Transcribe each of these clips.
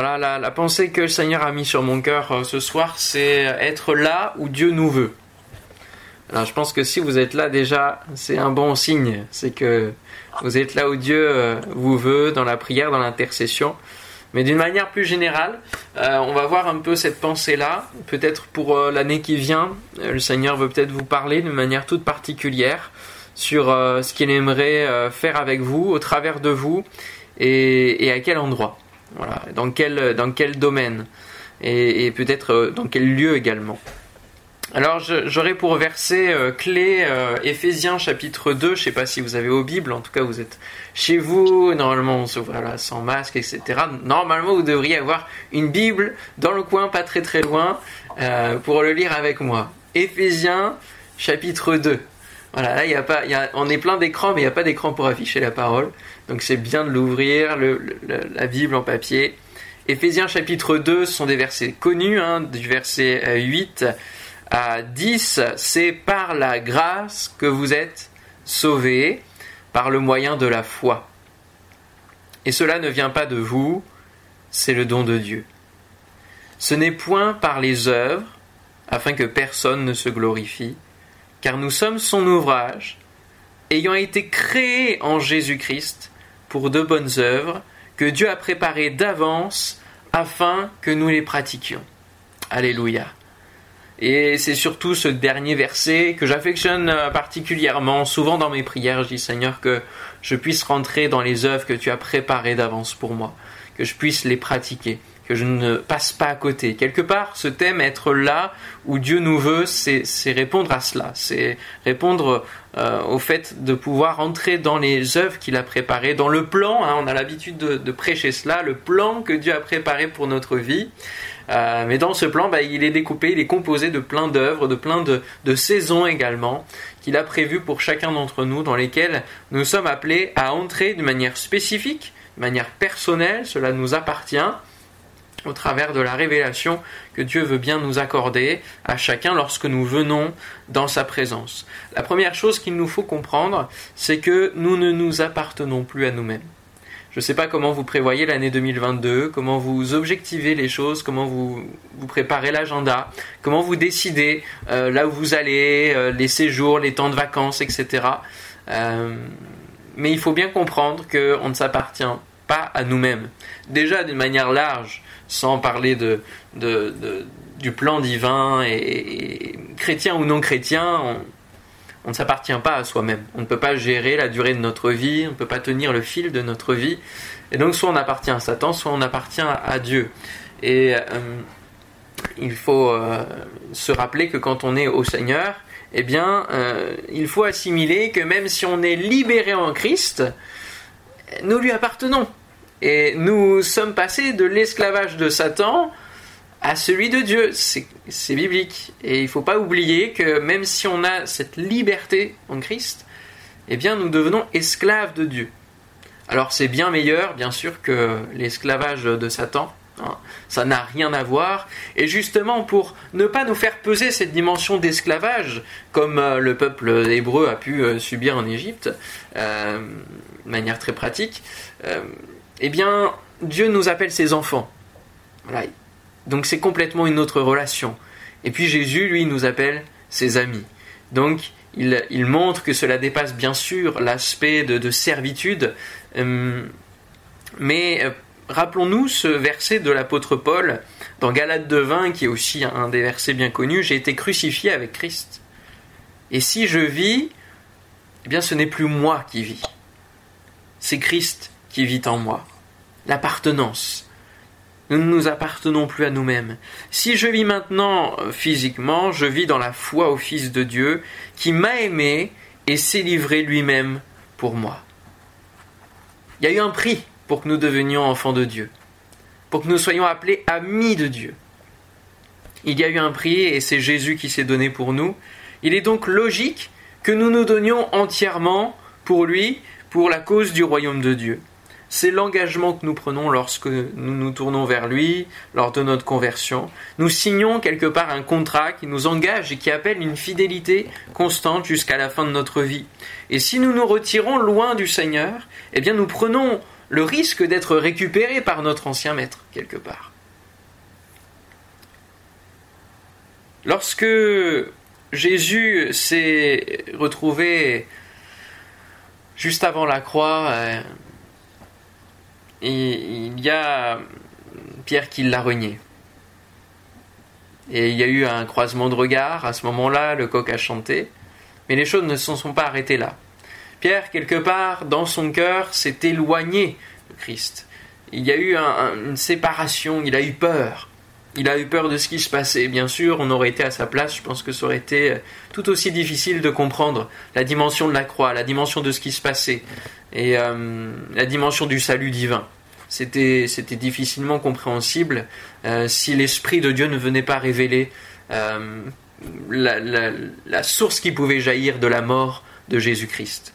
Voilà, la, pensée que le Seigneur a mis sur mon cœur euh, ce soir, c'est être là où Dieu nous veut. Alors je pense que si vous êtes là déjà, c'est un bon signe. C'est que vous êtes là où Dieu euh, vous veut, dans la prière, dans l'intercession. Mais d'une manière plus générale, euh, on va voir un peu cette pensée-là. Peut-être pour l'année qui vient, le Seigneur veut peut-être vous parler d'une manière toute particulière sur ce qu'il aimerait faire avec vous, au travers de vous, et à quel endroit. Voilà. Dans quel, domaine et, peut-être euh, dans quel lieu également. Alors j'aurais pour verset euh, clé euh, Éphésiens chapitre 2, je ne sais pas si vous avez au Bible, en tout cas vous êtes chez vous, normalement voilà, sans masque, etc. Normalement vous devriez avoir une Bible dans le coin, pas très très loin, pour le lire avec moi. Éphésiens chapitre 2. Voilà, là, on est plein d'écrans, mais il n'y a pas d'écran pour afficher la parole. Donc c'est bien de l'ouvrir, la Bible en papier. Éphésiens chapitre 2, ce sont des versets connus, hein, du verset 8 à 10. C'est par la grâce que vous êtes sauvés, par le moyen de la foi. Et cela ne vient pas de vous, c'est le don de Dieu. Ce n'est point par les œuvres, afin que personne ne se glorifie, car nous sommes son ouvrage, ayant été créés en Jésus-Christ pour de bonnes œuvres que Dieu a préparées d'avance afin que nous les pratiquions. Alléluia. Et c'est surtout ce dernier verset que j'affectionne particulièrement. Souvent dans mes prières, je dis Seigneur que je puisse rentrer dans les œuvres que tu as préparées d'avance pour moi, que je puisse les pratiquer que je ne passe pas à côté. Quelque part, ce thème, être là où Dieu nous veut, c'est répondre à cela, c'est répondre euh, au fait de pouvoir entrer dans les œuvres qu'il a préparées, dans le plan, hein, on a l'habitude de, prêcher cela, le plan que Dieu a préparé pour notre vie. Euh, mais dans ce plan, bah, il est découpé, il est composé de plein d'œuvres, de plein de, de saisons également, qu'il a prévues pour chacun d'entre nous, dans lesquelles nous sommes appelés à entrer d'une manière spécifique, de manière personnelle, cela nous appartient, au travers de la révélation que Dieu veut bien nous accorder à chacun lorsque nous venons dans sa présence. La première chose qu'il nous faut comprendre, c'est que nous ne nous appartenons plus à nous-mêmes. Je ne sais pas comment vous prévoyez l'année 2022, comment vous objectivez les choses, comment vous, vous préparez l'agenda, comment vous décidez euh, là où vous allez, euh, les séjours, les temps de vacances, etc. Euh, mais il faut bien comprendre qu'on ne s'appartient pas à nous-mêmes. Déjà d'une manière large, sans parler de, du plan divin et, chrétien ou non chrétien, on, ne s'appartient pas à soi-même. On ne peut pas gérer la durée de notre vie, on ne peut pas tenir le fil de notre vie. Et donc soit on appartient à Satan, soit on appartient à Dieu. Et euh, il faut euh, se rappeler que quand on est au Seigneur, eh bien, euh, il faut assimiler que même si on est libéré en Christ, nous lui appartenons. Et nous sommes passés de l'esclavage de Satan à celui de Dieu. C'est biblique. Et il ne faut pas oublier que même si on a cette liberté en Christ, eh bien nous devenons esclaves de Dieu. Alors c'est bien meilleur, bien sûr, que l'esclavage de Satan. Hein. Ça n'a rien à voir. Et justement, pour ne pas nous faire peser cette dimension d'esclavage, comme euh, le peuple hébreu a pu euh, subir en Égypte, euh, de manière très pratique, eh bien, Dieu nous appelle ses enfants. Donc c'est complètement une autre relation. Et puis Jésus, lui, nous appelle ses amis. Donc il, montre que cela dépasse bien sûr l'aspect de, servitude. Euh, mais euh, rappelons-nous ce verset de l'apôtre Paul dans Galates 2.20, qui est aussi un des versets bien connus, J'ai été crucifié avec Christ. Et si je vis, eh bien ce n'est plus moi qui vis. C'est Christ vit en moi. L'appartenance. Nous ne nous appartenons plus à nous-mêmes. Si je vis maintenant euh, physiquement, je vis dans la foi au Fils de Dieu qui m'a aimé et s'est livré lui-même pour moi. Il y a eu un prix pour que nous devenions enfants de Dieu, pour que nous soyons appelés amis de Dieu. Il y a eu un prix et c'est Jésus qui s'est donné pour nous. Il est donc logique que nous nous donnions entièrement pour lui, pour la cause du royaume de Dieu. C'est l'engagement que nous prenons lorsque nous nous tournons vers lui, lors de notre conversion. Nous signons quelque part un contrat qui nous engage et qui appelle une fidélité constante jusqu'à la fin de notre vie. Et si nous nous retirons loin du Seigneur, eh bien nous prenons le risque d'être récupéré par notre ancien maître, quelque part. Lorsque Jésus s'est retrouvé juste avant la croix, euh, il y a Pierre qui l'a renié. Et il y a eu un croisement de regards, à ce moment-là, le coq a chanté, mais les choses ne se sont pas arrêtées là. Pierre, quelque part, dans son cœur, s'est éloigné de Christ. Il y a eu une séparation, il a eu peur. Il a eu peur de ce qui se passait. Bien sûr, on aurait été à sa place, je pense que ça aurait été euh, tout aussi difficile de comprendre la dimension de la croix, la dimension de ce qui se passait, et euh, la dimension du salut divin. C'était, difficilement compréhensible euh, si l'Esprit de Dieu ne venait pas révéler la, la source qui pouvait jaillir de la mort de Jésus-Christ.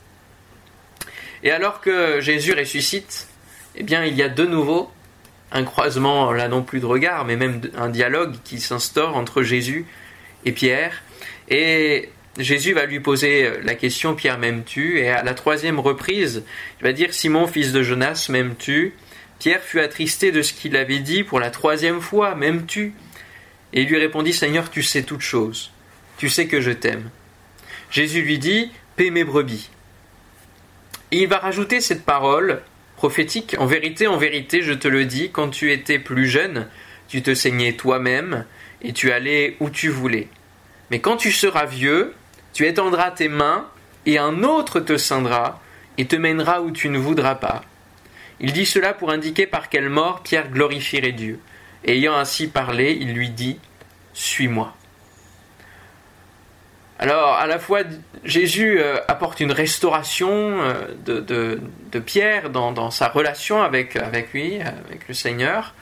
Et alors que Jésus ressuscite, eh bien, il y a de nouveau un croisement, là non plus de regard, mais même un dialogue qui s'instaure entre Jésus et Pierre. Et Jésus va lui poser la question Pierre, m'aimes-tu? Et à la troisième reprise, il va dire Simon, fils de Jonas, m'aimes-tu? Pierre fut attristé de ce qu'il avait dit pour la troisième fois M'aimes-tu? Et il lui répondit Seigneur, tu sais toutes choses. Tu sais que je t'aime. Jésus lui dit Paie mes brebis. Et il va rajouter cette parole prophétique. En vérité, en vérité, je te le dis, quand tu étais plus jeune, tu te saignais toi-même et tu allais où tu voulais. Mais quand tu seras vieux, tu étendras tes mains et un autre te ceindra et te mènera où tu ne voudras pas. Il dit cela pour indiquer par quelle mort Pierre glorifierait Dieu. Ayant ainsi parlé, il lui dit Suis-moi. Alors, à la fois, Jésus euh, apporte une restauration euh, de, Pierre dans, sa relation avec, avec lui, avec le Seigneur.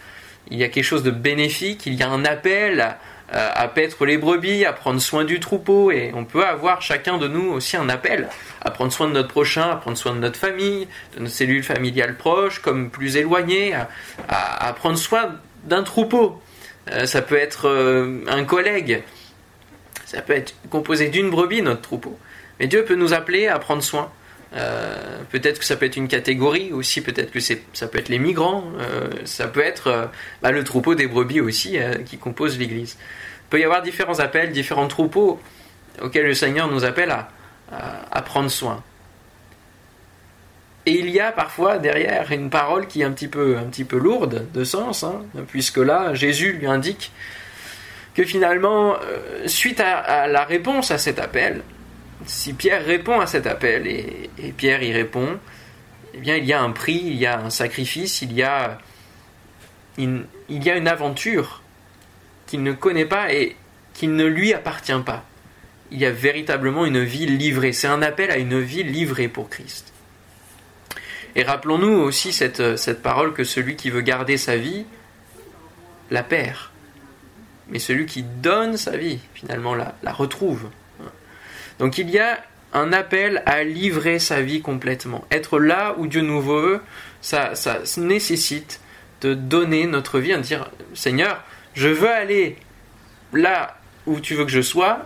Il y a quelque chose de bénéfique, il y a un appel à, à paître les brebis, à prendre soin du troupeau, et on peut avoir chacun de nous aussi un appel à prendre soin de notre prochain, à prendre soin de notre famille, de notre cellule familiale proche, comme plus éloignée, à, prendre soin d'un troupeau. Euh, ça peut être un collègue, ça peut être composé d'une brebis, notre troupeau. Mais Dieu peut nous appeler à prendre soin. Euh, peut-être que ça peut être une catégorie aussi, peut-être que ça peut être les migrants, euh, ça peut être euh, bah, le troupeau des brebis aussi qui compose l'Église. Il peut y avoir différents appels, différents troupeaux auxquels le Seigneur nous appelle à, prendre soin. Et il y a parfois derrière une parole qui est un petit peu, un petit peu lourde de sens, hein, puisque là Jésus lui indique que finalement, euh, suite à, la réponse à cet appel, si Pierre répond à cet appel et, Pierre y répond, eh bien il y a un prix, il y a un sacrifice, il y a une, aventure qu'il ne connaît pas et qui ne lui appartient pas. Il y a véritablement une vie livrée. C'est un appel à une vie livrée pour Christ. Et rappelons-nous aussi cette, cette parole que celui qui veut garder sa vie la perd mais celui qui donne sa vie, finalement, la, la retrouve. Donc il y a un appel à livrer sa vie complètement. Être là où Dieu nous veut, ça, ça nécessite de donner notre vie, de dire Seigneur, je veux aller là où tu veux que je sois,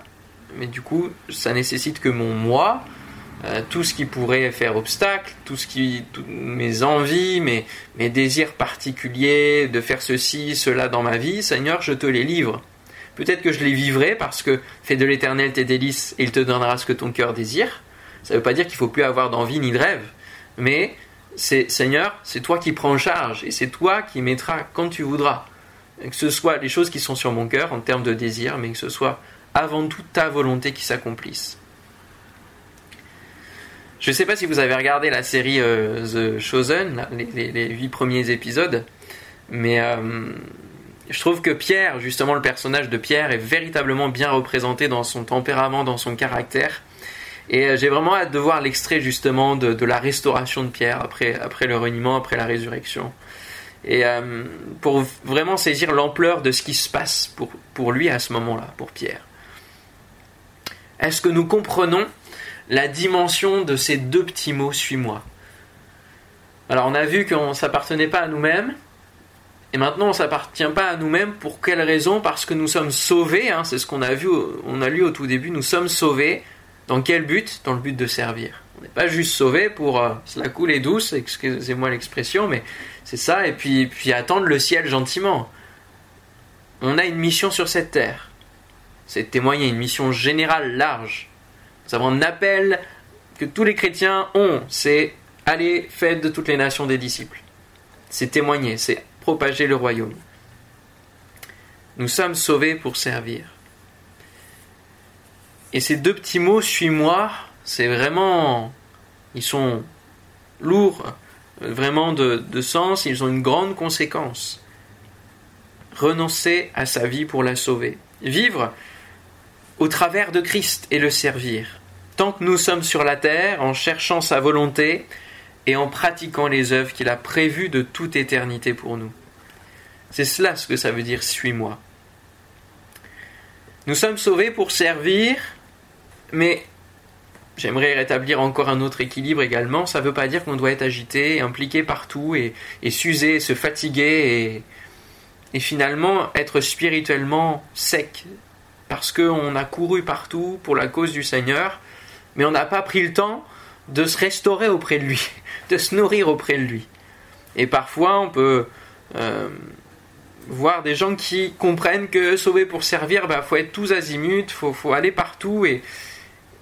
mais du coup, ça nécessite que mon moi, euh, tout ce qui pourrait faire obstacle, tout ce qui, mes envies, mes, mes désirs particuliers de faire ceci, cela dans ma vie, Seigneur, je te les livre. Peut-être que je les vivrai parce que fais de l'éternel tes délices et il te donnera ce que ton cœur désire. Ça ne veut pas dire qu'il faut plus avoir d'envie ni de rêve, mais c'est Seigneur, c'est toi qui prends en charge et c'est toi qui mettras quand tu voudras. Que ce soit les choses qui sont sur mon cœur en termes de désir, mais que ce soit avant tout ta volonté qui s'accomplisse. Je ne sais pas si vous avez regardé la série euh, The Chosen, les, huit premiers épisodes, mais euh, je trouve que Pierre, justement le personnage de Pierre, est véritablement bien représenté dans son tempérament, dans son caractère. Et euh, j'ai vraiment hâte de voir l'extrait justement de, la restauration de Pierre après, après le reniement, après la résurrection. Et pour vraiment saisir l'ampleur de ce qui se passe pour, pour lui à ce moment-là, pour Pierre. Est-ce que nous comprenons la dimension de ces deux petits mots suis-moi. Alors on a vu qu'on ne s'appartenait pas à nous-mêmes, et maintenant on ne s'appartient pas à nous-mêmes. Pour quelle raison? Parce que nous sommes sauvés, hein, c'est ce qu'on a vu, on a lu au tout début, nous sommes sauvés. Dans quel but? Dans le but de servir. On n'est pas juste sauvé pour euh, se la couler douce, excusez-moi l'expression, mais c'est ça, et puis, puis attendre le ciel gentiment. On a une mission sur cette terre. C'est témoigner, une mission générale, large. Nous avons un appel que tous les chrétiens ont, c'est aller faire de toutes les nations des disciples. C'est témoigner, c'est propager le royaume. Nous sommes sauvés pour servir. Et ces deux petits mots, suis-moi, c'est vraiment. Ils sont lourds, vraiment de, sens, ils ont une grande conséquence. Renoncer à sa vie pour la sauver. Vivre au travers de Christ et le servir. Tant que nous sommes sur la terre, en cherchant sa volonté et en pratiquant les œuvres qu'il a prévues de toute éternité pour nous. C'est cela ce que ça veut dire suis-moi. Nous sommes sauvés pour servir, mais j'aimerais rétablir encore un autre équilibre également. Ça ne veut pas dire qu'on doit être agité, impliqué partout et, s'user, se fatiguer et, finalement être spirituellement sec. Parce qu'on a couru partout pour la cause du Seigneur, mais on n'a pas pris le temps de se restaurer auprès de lui, de se nourrir auprès de lui. Et parfois on peut euh, voir des gens qui comprennent que sauver pour servir, il bah, faut être tous azimuts, faut, faut aller partout et,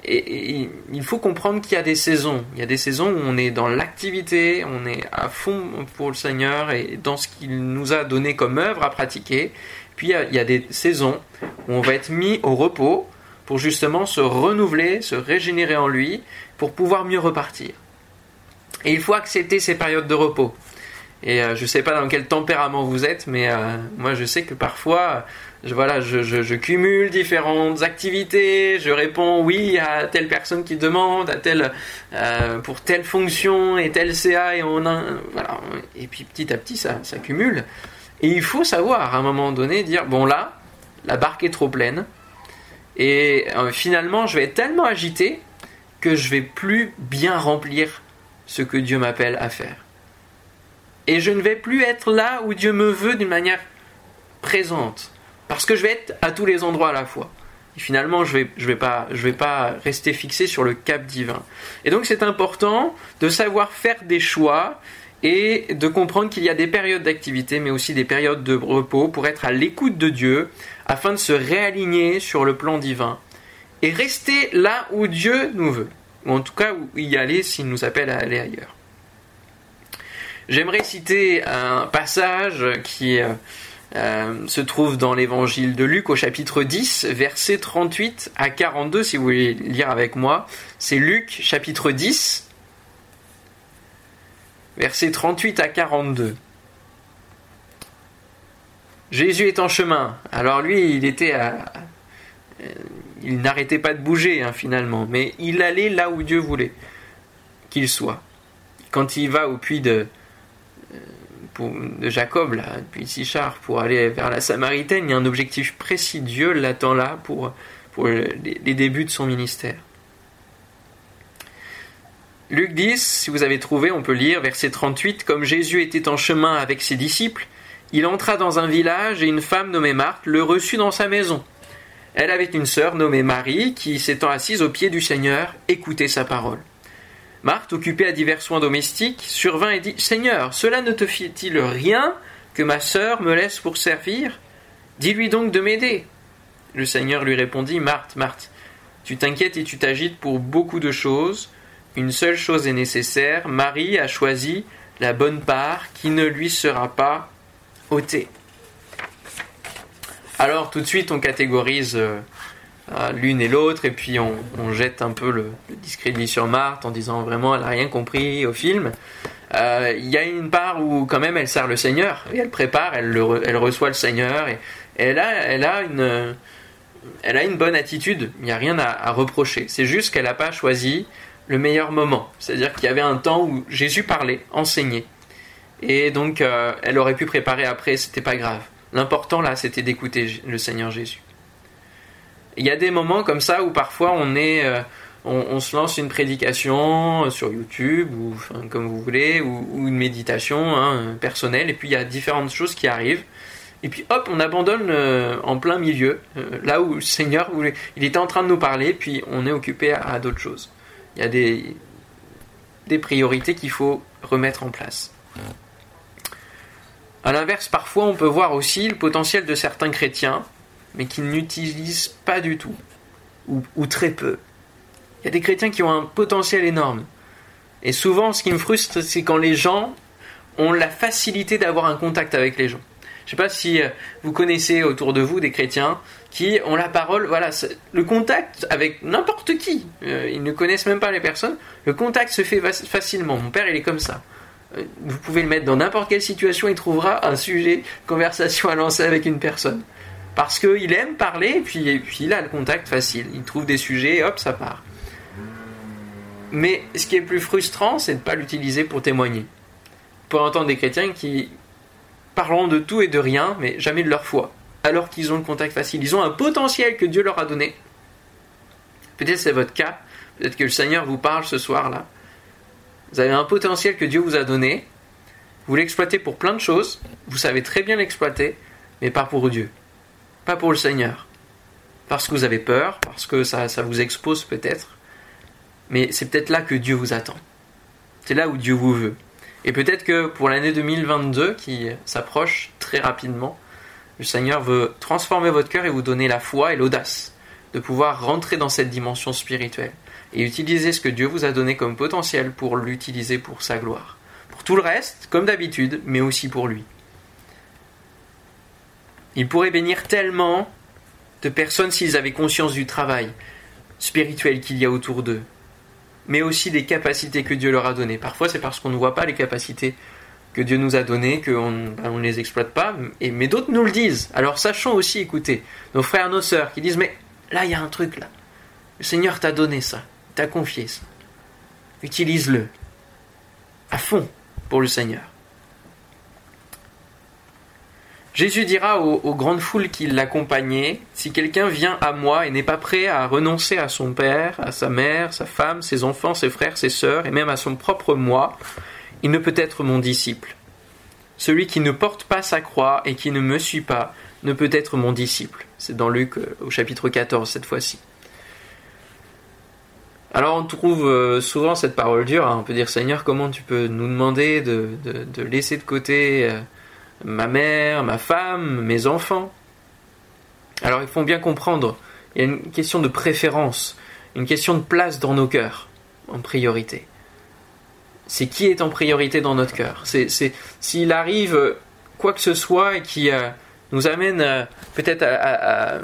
et, il faut comprendre qu'il y a des saisons. Il y a des saisons où on est dans l'activité, on est à fond pour le Seigneur et dans ce qu'il nous a donné comme œuvre à pratiquer. Puis il y, a, des saisons où on va être mis au repos pour justement se renouveler, se régénérer en lui, pour pouvoir mieux repartir. Et il faut accepter ces périodes de repos. Et euh, je ne sais pas dans quel tempérament vous êtes, mais euh, moi je sais que parfois, je, voilà, je, cumule différentes activités, je réponds oui à telle personne qui demande, à telle, euh, pour telle fonction et tel CA, et, on a, voilà, et puis petit à petit ça, ça cumule. Et il faut savoir à un moment donné dire, bon là, la barque est trop pleine, et finalement je vais être tellement agité que je vais plus bien remplir ce que Dieu m'appelle à faire. Et je ne vais plus être là où Dieu me veut d'une manière présente. Parce que je vais être à tous les endroits à la fois. Et finalement, je ne vais, je vais, pas, je vais pas rester fixé sur le cap divin. Et donc, c'est important de savoir faire des choix et de comprendre qu'il y a des périodes d'activité, mais aussi des périodes de repos pour être à l'écoute de Dieu, afin de se réaligner sur le plan divin et rester là où Dieu nous veut, ou en tout cas où y aller s'il nous appelle à aller ailleurs. J'aimerais citer un passage qui euh, euh, se trouve dans l'évangile de Luc au chapitre 10, versets 38 à 42, si vous voulez lire avec moi. C'est Luc chapitre 10, versets 38 à 42. Jésus est en chemin. Alors lui, il était à... Il n'arrêtait pas de bouger hein, finalement, mais il allait là où Dieu voulait qu'il soit. Quand il va au puits de, de Jacob, là, depuis Sichar, pour aller vers la Samaritaine, il y a un objectif précis. Dieu l'attend là pour, pour les, débuts de son ministère. Luc 10, si vous avez trouvé, on peut lire verset 38, Comme Jésus était en chemin avec ses disciples, il entra dans un village et une femme nommée Marthe le reçut dans sa maison. Elle avait une sœur nommée Marie qui, s'étant assise au pied du Seigneur, écoutait sa parole. Marthe, occupée à divers soins domestiques, survint et dit Seigneur, cela ne te fit-il rien que ma sœur me laisse pour servir? Dis-lui donc de m'aider. Le Seigneur lui répondit Marthe, Marthe, tu t'inquiètes et tu t'agites pour beaucoup de choses. Une seule chose est nécessaire Marie a choisi la bonne part qui ne lui sera pas ôtée. Alors tout de suite on catégorise euh, l'une et l'autre, et puis on, jette un peu le, discrédit sur Marthe en disant vraiment elle n'a rien compris au film. Euh, il y a une part où quand même elle sert le Seigneur, et elle prépare, elle, elle reçoit le Seigneur, et, elle, a, elle, a une, elle a une bonne attitude, il n'y a rien à, reprocher. C'est juste qu'elle n'a pas choisi le meilleur moment. C'est-à-dire qu'il y avait un temps où Jésus parlait, enseignait. Et donc euh, elle aurait pu préparer après, c'était pas grave. L'important là, c'était d'écouter le Seigneur Jésus. Il y a des moments comme ça où parfois on est, euh, on, se lance une prédication sur YouTube ou comme vous voulez, ou, une méditation hein, personnelle, et puis il y a différentes choses qui arrivent. Et puis hop, on abandonne euh, en plein milieu, euh, là où le Seigneur, il était en train de nous parler, puis on est occupé à, d'autres choses. Il y a des, des priorités qu'il faut remettre en place. A l'inverse, parfois on peut voir aussi le potentiel de certains chrétiens, mais qui n'utilisent pas du tout, ou, ou, très peu. Il y a des chrétiens qui ont un potentiel énorme. Et souvent, ce qui me frustre, c'est quand les gens ont la facilité d'avoir un contact avec les gens. Je ne sais pas si euh, vous connaissez autour de vous des chrétiens qui ont la parole, voilà, le contact avec n'importe qui. Euh, ils ne connaissent même pas les personnes. Le contact se fait facilement. Mon père, il est comme ça. Euh, vous pouvez le mettre dans n'importe quelle situation, il trouvera un sujet, conversation à lancer avec une personne. Parce qu'il aime parler, et puis, il a le contact facile. Il trouve des sujets, et hop, ça part. Mais ce qui est plus frustrant, c'est de ne pas l'utiliser pour témoigner. Pour entendre des chrétiens qui parleront de tout et de rien, mais jamais de leur foi, alors qu'ils ont le contact facile. Ils ont un potentiel que Dieu leur a donné. Peut-être c'est votre cas, peut-être que le Seigneur vous parle ce soir-là. Vous avez un potentiel que Dieu vous a donné, vous l'exploitez pour plein de choses, vous savez très bien l'exploiter, mais pas pour Dieu, pas pour le Seigneur. Parce que vous avez peur, parce que ça, vous expose peut-être, mais c'est peut-être là que Dieu vous attend. C'est là où Dieu vous veut. Et peut-être que pour l'année 2022 qui s'approche très rapidement, le Seigneur veut transformer votre cœur et vous donner la foi et l'audace de pouvoir rentrer dans cette dimension spirituelle et utiliser ce que Dieu vous a donné comme potentiel pour l'utiliser pour sa gloire. Pour tout le reste, comme d'habitude, mais aussi pour lui. Il pourrait bénir tellement de personnes s'ils avaient conscience du travail spirituel qu'il y a autour d'eux, mais aussi des capacités que Dieu leur a données. Parfois, c'est parce qu'on ne voit pas les capacités que Dieu nous a données qu'on ben, ne les exploite pas, mais d'autres nous le disent. Alors sachons aussi écouter nos frères, nos sœurs qui disent Mais là, il y a un truc là. Le Seigneur t'a donné ça, t'a confié ça. Utilise-le à fond pour le Seigneur. Jésus dira aux, grandes foules qui l'accompagnaient, Si quelqu'un vient à moi et n'est pas prêt à renoncer à son père, à sa mère, sa femme, ses enfants, ses frères, ses sœurs, et même à son propre moi, il ne peut être mon disciple. Celui qui ne porte pas sa croix et qui ne me suit pas ne peut être mon disciple. C'est dans Luc euh, au chapitre 14 cette fois-ci. Alors on trouve euh, souvent cette parole dure, hein. on peut dire Seigneur, comment tu peux nous demander de, laisser de côté euh, ma mère, ma femme, mes enfants. Alors il faut bien comprendre, il y a une question de préférence, une question de place dans nos cœurs, en priorité. C'est qui est en priorité dans notre cœur? C'est s'il arrive quoi que ce soit qui euh, nous amène euh, peut-être à,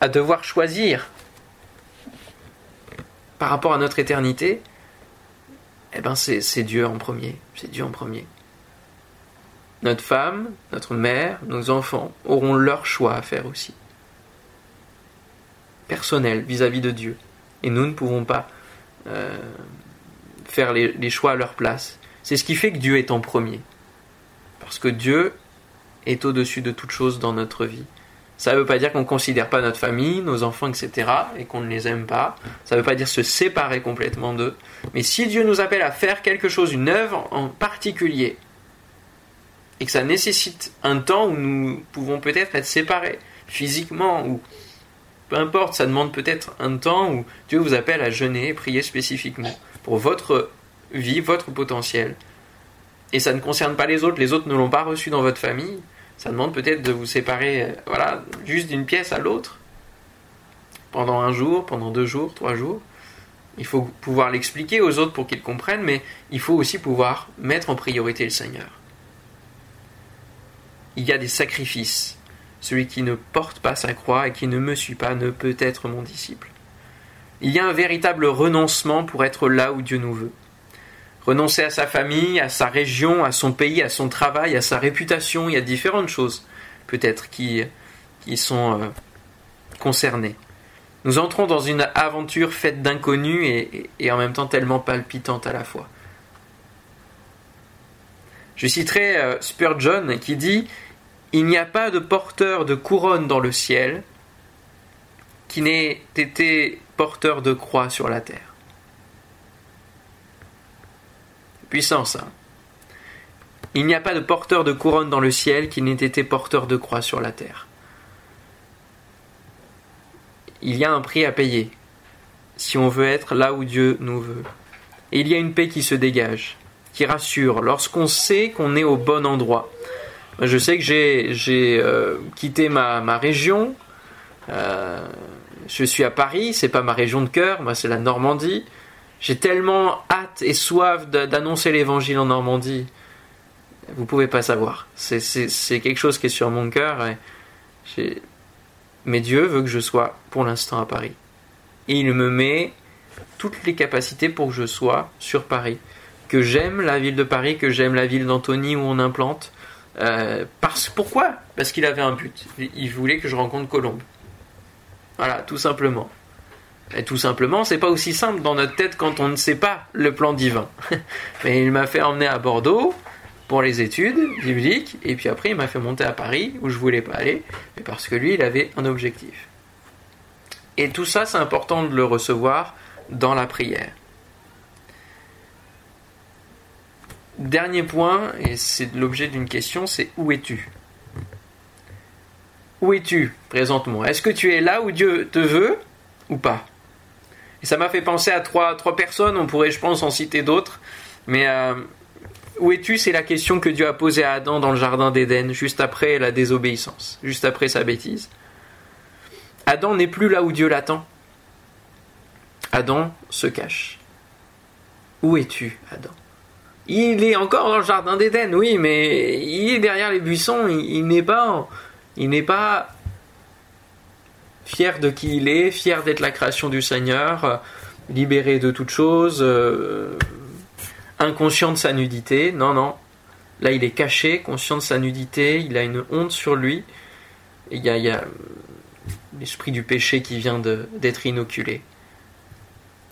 à, devoir choisir par rapport à notre éternité, eh ben c'est Dieu en premier. C'est Dieu en premier. Notre femme, notre mère, nos enfants auront leur choix à faire aussi. Personnel vis-à-vis de Dieu. Et nous ne pouvons pas euh, faire les, choix à leur place. C'est ce qui fait que Dieu est en premier. Parce que Dieu est au-dessus de toute chose dans notre vie. Ça ne veut pas dire qu'on ne considère pas notre famille, nos enfants, etc., et qu'on ne les aime pas. Ça ne veut pas dire se séparer complètement d'eux. Mais si Dieu nous appelle à faire quelque chose, une œuvre en particulier, et que ça nécessite un temps où nous pouvons peut-être être séparés physiquement ou peu importe, ça demande peut-être un temps où Dieu vous appelle à jeûner et prier spécifiquement pour votre vie, votre potentiel. Et ça ne concerne pas les autres, les autres ne l'ont pas reçu dans votre famille. Ça demande peut-être de vous séparer, euh, voilà, juste d'une pièce à l'autre, pendant un jour, pendant deux jours, trois jours. Il faut pouvoir l'expliquer aux autres pour qu'ils comprennent, mais il faut aussi pouvoir mettre en priorité le Seigneur il y a des sacrifices. Celui qui ne porte pas sa croix et qui ne me suit pas ne peut être mon disciple. Il y a un véritable renoncement pour être là où Dieu nous veut. Renoncer à sa famille, à sa région, à son pays, à son travail, à sa réputation, il y a différentes choses peut-être qui, sont euh, concernées. Nous entrons dans une aventure faite d'inconnus et en même temps tellement palpitante à la fois. Je citerai euh, Spurgeon qui dit Il n'y a pas de porteur de couronne dans le ciel qui n'ait été porteur de croix sur la terre. Puissant ça. Il n'y a pas de porteur de couronne dans le ciel qui n'ait été porteur de croix sur la terre. Il y a un prix à payer si on veut être là où Dieu nous veut. Et il y a une paix qui se dégage, qui rassure, lorsqu'on sait qu'on est au bon endroit. Je sais que j'ai euh, quitté ma, ma région. Euh, je suis à Paris, c'est pas ma région de cœur, moi c'est la Normandie. J'ai tellement hâte et soif d'annoncer l'évangile en Normandie. Vous pouvez pas savoir. C'est quelque chose qui est sur mon cœur. Mais Dieu veut que je sois pour l'instant à Paris. Et il me met toutes les capacités pour que je sois sur Paris. Que j'aime la ville de Paris, que j'aime la ville d'Antony où on implante. Euh, parce, pourquoi? Parce qu'il avait un but. Il voulait que je rencontre Colombe. Voilà, tout simplement. Et tout simplement, c'est pas aussi simple dans notre tête quand on ne sait pas le plan divin. Mais il m'a fait emmener à Bordeaux pour les études bibliques, et puis après il m'a fait monter à Paris où je voulais pas aller, mais parce que lui il avait un objectif. Et tout ça, c'est important de le recevoir dans la prière. Dernier point, et c'est l'objet d'une question, c'est où es-tu? Où es-tu? Présentement Est-ce que tu es là où Dieu te veut ou pas? Et ça m'a fait penser à trois, trois personnes, on pourrait je pense en citer d'autres, mais euh, où es-tu? C'est la question que Dieu a posée à Adam dans le jardin d'Éden, juste après la désobéissance, juste après sa bêtise. Adam n'est plus là où Dieu l'attend. Adam se cache. Où es-tu, Adam? Il est encore dans le jardin d'Éden, oui, mais il est derrière les buissons. Il, n'est pas, fier de qui il est, fier d'être la création du Seigneur, libéré de toute chose, euh, inconscient de sa nudité. Non, non. Là, il est caché, conscient de sa nudité. Il a une honte sur lui. Y a, il y a l'esprit du péché qui vient d'être inoculé.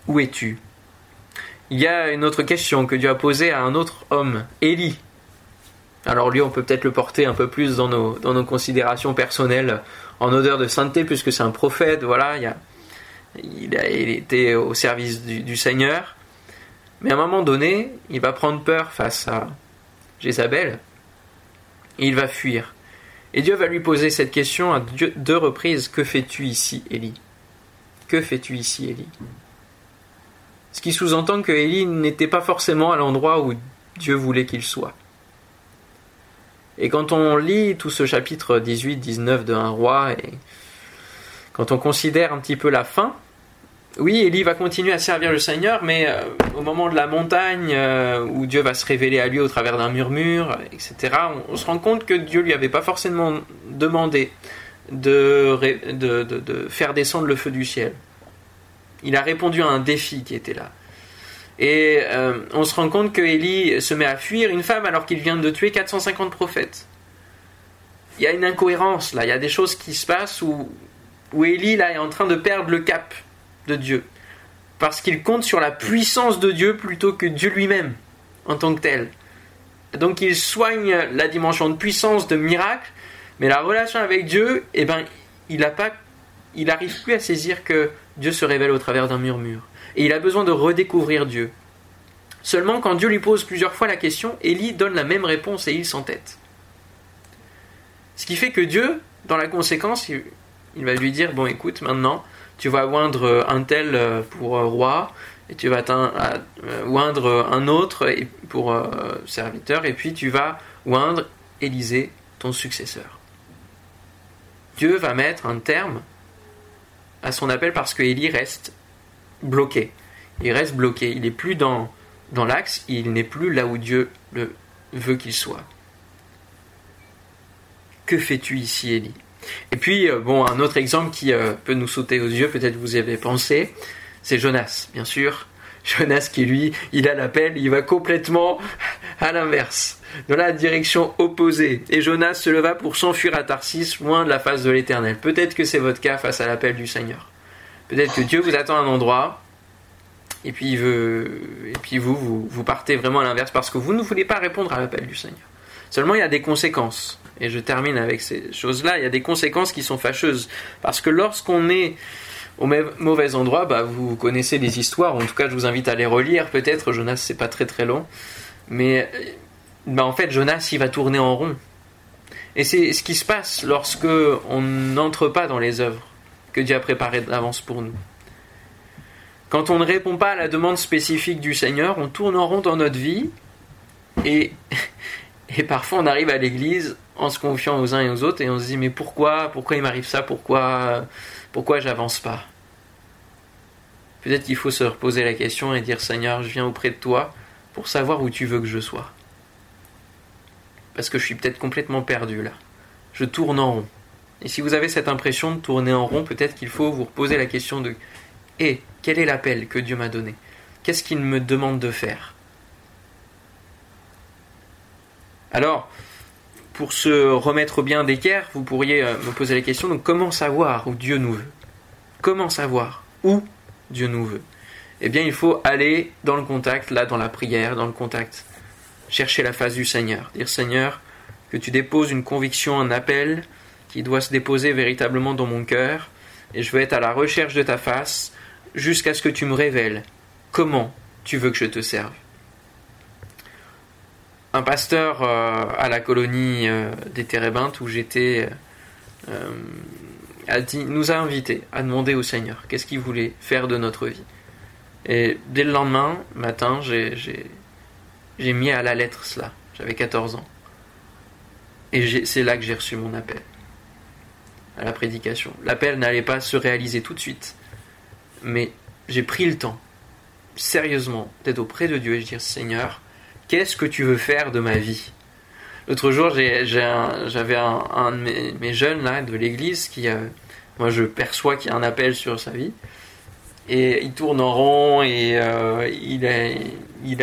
Où es-tu? Il y a une autre question que Dieu a posée à un autre homme, Élie. Alors lui, on peut peut-être le porter un peu plus dans nos, dans nos considérations personnelles, en odeur de sainteté, puisque c'est un prophète, voilà, il, a, il, était au service du, du, Seigneur. Mais à un moment donné, il va prendre peur face à Jézabel, et il va fuir. Et Dieu va lui poser cette question à deux reprises. Que fais-tu ici, Élie? Que fais-tu ici, Élie? Ce qui sous-entend que Élie n'était pas forcément à l'endroit où Dieu voulait qu'il soit. Et quand on lit tout ce chapitre 18-19 de Un roi, et quand on considère un petit peu la fin, oui, Élie va continuer à servir le Seigneur, mais euh, au moment de la montagne, euh, où Dieu va se révéler à lui au travers d'un murmure, etc., on, se rend compte que Dieu lui avait pas forcément demandé de, de, faire descendre le feu du ciel. Il a répondu à un défi qui était là. Et euh, on se rend compte que Élie se met à fuir une femme alors qu'il vient de tuer 450 prophètes. Il y a une incohérence là, il y a des choses qui se passent où, où Élie est en train de perdre le cap de Dieu. Parce qu'il compte sur la puissance de Dieu plutôt que Dieu lui-même en tant que tel. Donc il soigne la dimension de puissance, de miracle, mais la relation avec Dieu, eh ben, il n'arrive plus à saisir que Dieu se révèle au travers d'un murmure. Et il a besoin de redécouvrir Dieu. Seulement, quand Dieu lui pose plusieurs fois la question, Élie donne la même réponse et il s'entête. Ce qui fait que Dieu, dans la conséquence, il va lui dire Bon, écoute, maintenant, tu vas oindre un tel euh, pour euh, roi, et tu vas euh, oindre un autre pour serviteur, et puis tu vas oindre Élisée, ton successeur. Dieu va mettre un terme à son appel parce que Élie reste bloqué. Il reste bloqué. Il n'est plus dans, dans l'axe, il n'est plus là où Dieu le veut qu'il soit. Que fais-tu ici, Élie? Et puis, euh, bon, un autre exemple qui euh, peut nous sauter aux yeux, peut-être vous y avez pensé, c'est Jonas, bien sûr. Jonas qui, lui, il a l'appel, il va complètement à l'inverse, dans la direction opposée. Et Jonas se leva pour s'enfuir à Tarsis, loin de la face de l'Éternel. Peut-être que c'est votre cas face à l'appel du Seigneur. Peut-être que Dieu vous attend à un endroit, et puis, veut, et puis vous, vous, vous partez vraiment à l'inverse parce que vous ne voulez pas répondre à l'appel du Seigneur. Seulement, il y a des conséquences et je termine avec ces choses-là, il y a des conséquences qui sont fâcheuses. Parce que lorsqu'on est au mauvais endroit, bah, vous connaissez les histoires, en tout cas je vous invite à les relire peut-être, Jonas c'est pas très très long, mais bah, en fait Jonas il va tourner en rond. Et c'est ce qui se passe lorsque on n'entre pas dans les œuvres que Dieu a préparées d'avance pour nous. Quand on ne répond pas à la demande spécifique du Seigneur, on tourne en rond dans notre vie et, et parfois on arrive à l'église en se confiant aux uns et aux autres et on se dit mais pourquoi pourquoi il m'arrive ça pourquoi pourquoi j'avance pas? Peut-être qu'il faut se reposer la question et dire Seigneur je viens auprès de toi pour savoir où tu veux que je sois. Parce que je suis peut-être complètement perdu là. Je tourne en rond. Et si vous avez cette impression de tourner en rond peut-être qu'il faut vous reposer la question de et quel est l'appel que Dieu m'a donné? Qu'est-ce qu'il me demande de faire? Alors, pour se remettre bien d'équerre, vous pourriez euh, me poser la question, donc comment savoir où Dieu nous veut? Comment savoir où Dieu nous veut? Eh bien, il faut aller dans le contact, là, dans la prière, dans le contact. Chercher la face du Seigneur. Dire Seigneur, que tu déposes une conviction, un appel qui doit se déposer véritablement dans mon cœur, et je veux être à la recherche de ta face, jusqu'à ce que tu me révèles comment tu veux que je te serve. Un pasteur euh, à la colonie euh, des Térébintes où j'étais euh, nous a invités à demander au Seigneur qu'est-ce qu'il voulait faire de notre vie. Et dès le lendemain matin, j'ai mis à la lettre cela. J'avais 14 ans. Et c'est là que j'ai reçu mon appel à la prédication. L'appel n'allait pas se réaliser tout de suite mais j'ai pris le temps, sérieusement, d'être auprès de Dieu et de dire Seigneur, qu'est-ce que tu veux faire de ma vie? L'autre jour, j'avais un, de mes, jeunes de l'église qui, euh, moi je perçois qu'il y a un appel sur sa vie. Et il tourne en rond et euh, il, a,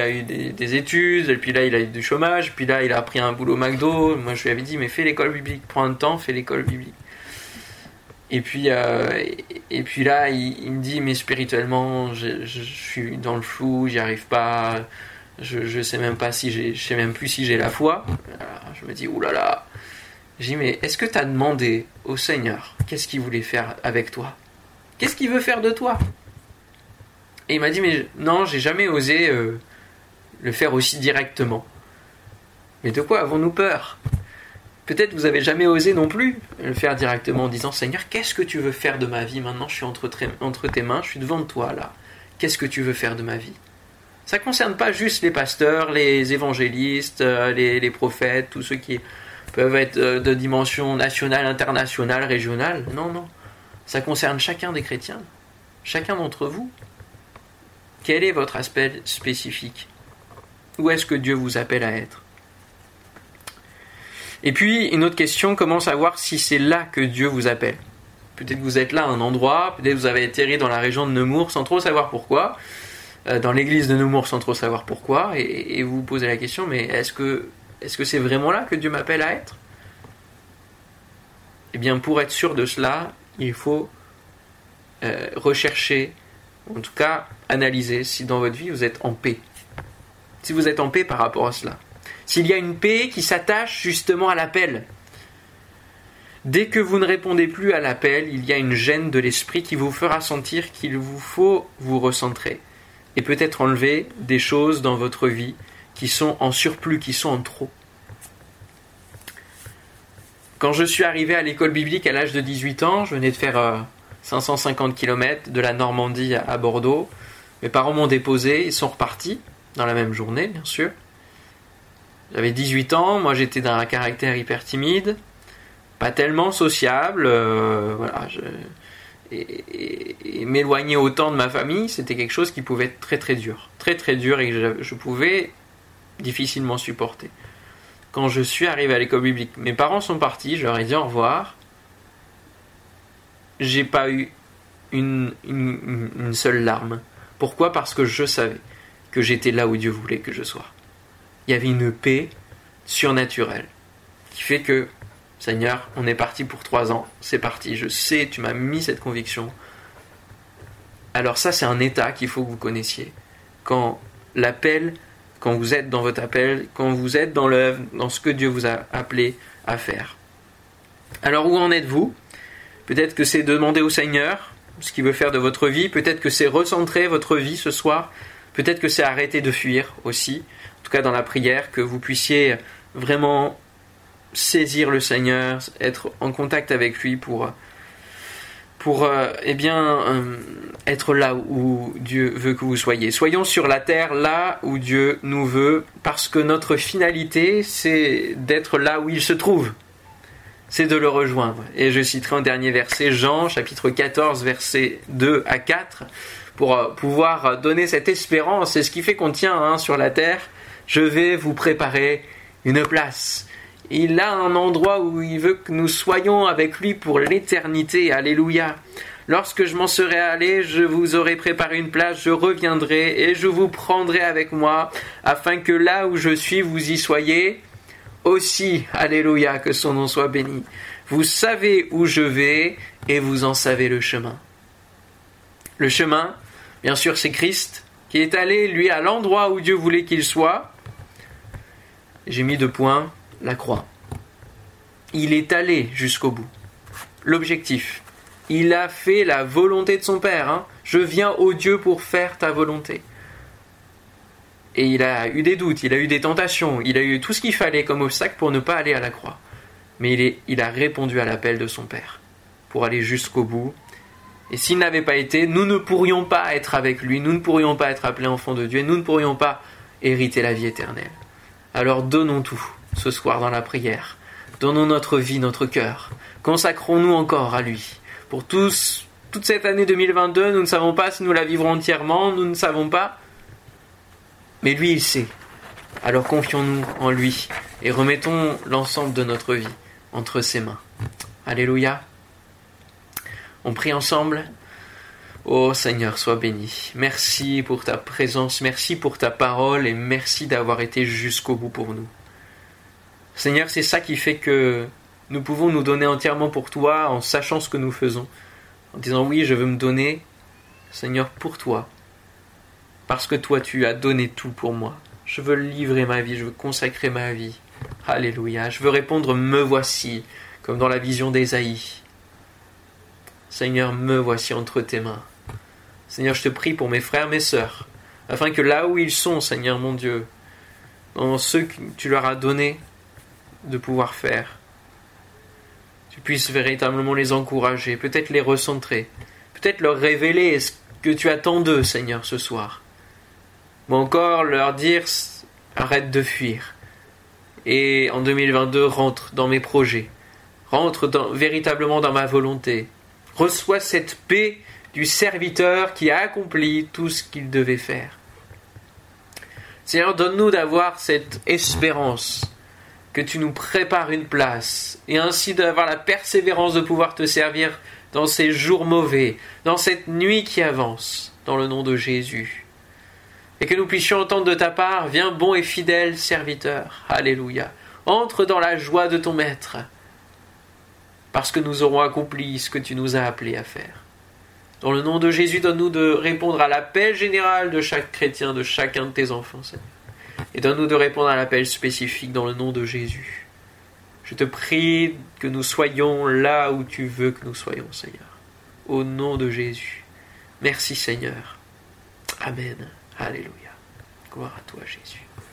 eu des, des, études, et puis là il a eu du chômage, puis là il a pris un boulot McDo. Moi je lui avais dit, mais fais l'école biblique, prends un temps, fais l'école biblique. Et puis, euh, et puis là, il, me dit, mais spirituellement, je, suis dans le flou, j'y arrive pas, je, je sais même pas si je sais même plus si j'ai la foi. je me dis, oulala. Là là. J'ai mais est-ce que tu as demandé au Seigneur qu'est-ce qu'il voulait faire avec toi? Qu'est-ce qu'il veut faire de toi? Et il m'a dit, mais non, j'ai jamais osé euh, le faire aussi directement. Mais de quoi avons-nous peur? Peut-être vous avez jamais osé non plus le faire directement en disant Seigneur, qu'est-ce que tu veux faire de ma vie Maintenant, je suis entre, tes mains, je suis devant toi là. Qu'est-ce que tu veux faire de ma vie? Ça ne concerne pas juste les pasteurs, les évangélistes, euh, les, prophètes, tous ceux qui peuvent être euh, de dimension nationale, internationale, régionale. Non, non. Ça concerne chacun des chrétiens, chacun d'entre vous. Quel est votre aspect spécifique? Où est-ce que Dieu vous appelle à être? Et puis, une autre question, comment savoir si c'est là que Dieu vous appelle? Peut-être que vous êtes là à un endroit, peut-être que vous avez atterri dans la région de Nemours sans trop savoir pourquoi, euh, dans l'église de Nemours sans trop savoir pourquoi, et, vous vous posez la question, mais est-ce que c'est vraiment là que Dieu m'appelle à être? Eh bien, pour être sûr de cela, il faut euh, rechercher, en tout cas analyser si dans votre vie vous êtes en paix. Si vous êtes en paix par rapport à cela s'il y a une paix qui s'attache justement à l'appel. Dès que vous ne répondez plus à l'appel, il y a une gêne de l'esprit qui vous fera sentir qu'il vous faut vous recentrer et peut-être enlever des choses dans votre vie qui sont en surplus, qui sont en trop. Quand je suis arrivé à l'école biblique à l'âge de 18 ans, je venais de faire 550 euh, km de la Normandie à Bordeaux. Mes parents m'ont déposé, ils sont repartis dans la même journée, bien sûr. J'avais 18 ans, moi j'étais d'un caractère hyper timide, pas tellement sociable, euh, voilà, et, m'éloigner autant de ma famille, c'était quelque chose qui pouvait être très très dur, très très dur et que je, pouvais difficilement supporter. Quand je suis arrivé à l'école biblique, mes parents sont partis, je leur ai dit au revoir. J'ai pas eu une, une seule larme. Pourquoi Parce que je savais que j'étais là où Dieu voulait que je sois il y avait une paix surnaturelle qui fait que, Seigneur, on est parti pour trois ans, c'est parti, je sais, tu m'as mis cette conviction. Alors ça, c'est un état qu'il faut que vous connaissiez. Quand l'appel, quand vous êtes dans votre appel, quand vous êtes dans l'œuvre, dans ce que Dieu vous a appelé à faire. Alors où en êtes-vous? Peut-être que c'est demander au Seigneur ce qu'il veut faire de votre vie, peut-être que c'est recentrer votre vie ce soir, peut-être que c'est arrêter de fuir aussi, en tout cas dans la prière, que vous puissiez vraiment saisir le Seigneur, être en contact avec lui pour, pour euh, eh bien, euh, être là où Dieu veut que vous soyez. Soyons sur la terre là où Dieu nous veut, parce que notre finalité, c'est d'être là où il se trouve. C'est de le rejoindre. Et je citerai un dernier verset, Jean, chapitre 14, versets 2 à 4, pour euh, pouvoir donner cette espérance. C'est ce qui fait qu'on tient hein, sur la terre. Je vais vous préparer une place. Il a un endroit où il veut que nous soyons avec lui pour l'éternité. Alléluia. Lorsque je m'en serai allé, je vous aurai préparé une place, je reviendrai et je vous prendrai avec moi, afin que là où je suis, vous y soyez aussi. Alléluia, que son nom soit béni. Vous savez où je vais et vous en savez le chemin. Le chemin, bien sûr, c'est Christ qui est allé, lui, à l'endroit où Dieu voulait qu'il soit. J'ai mis deux points la croix. Il est allé jusqu'au bout. L'objectif. Il a fait la volonté de son Père. Hein. Je viens au Dieu pour faire ta volonté. Et il a eu des doutes, il a eu des tentations, il a eu tout ce qu'il fallait comme obstacle pour ne pas aller à la croix. Mais il, a répondu à l'appel de son Père pour aller jusqu'au bout. Et s'il n'avait pas été, nous ne pourrions pas être avec lui, nous ne pourrions pas être appelés enfants de Dieu, et nous ne pourrions pas hériter la vie éternelle. Alors donnons tout ce soir dans la prière. Donnons notre vie, notre cœur. Consacrons-nous encore à lui. Pour tous, toute cette année 2022, nous ne savons pas si nous la vivrons entièrement, nous ne savons pas. Mais lui, il sait. Alors confions-nous en lui et remettons l'ensemble de notre vie entre ses mains. Alléluia. On prie ensemble. Ô Seigneur, sois béni. Merci pour ta présence, merci pour ta parole et merci d'avoir été jusqu'au bout pour nous. Seigneur, c'est ça qui fait que nous pouvons nous donner entièrement pour toi en sachant ce que nous faisons. En disant oui, je veux me donner, Seigneur, pour toi. Parce que toi, tu as donné tout pour moi. Je veux livrer ma vie, je veux consacrer ma vie. Alléluia. Je veux répondre me voici, comme dans la vision d'Ésaïe. Seigneur, me voici entre tes mains. Seigneur, je te prie pour mes frères, mes sœurs, afin que là où ils sont, Seigneur mon Dieu, dans ceux que tu leur as donnés, de pouvoir faire. Tu puisses véritablement les encourager, peut-être les recentrer, peut-être leur révéler ce que tu attends d'eux, Seigneur, ce soir. Ou encore leur dire arrête de fuir. Et en 2022, rentre dans mes projets. Rentre véritablement dans ma volonté. Reçois cette paix du serviteur qui a accompli tout ce qu'il devait faire. Seigneur, donne-nous d'avoir cette espérance que tu nous prépares une place, et ainsi d'avoir la persévérance de pouvoir te servir dans ces jours mauvais, dans cette nuit qui avance, dans le nom de Jésus. Et que nous puissions entendre de ta part, viens bon et fidèle serviteur, Alléluia, entre dans la joie de ton Maître, parce que nous aurons accompli ce que tu nous as appelés à faire. Dans le nom de Jésus, donne-nous de répondre à l'appel général de chaque chrétien, de chacun de tes enfants, Seigneur et donne-nous de répondre à l'appel spécifique dans le nom de Jésus. Je te prie que nous soyons là où tu veux que nous soyons, Seigneur. Au nom de Jésus. Merci, Seigneur. Amen. Alléluia. Gloire à toi, Jésus.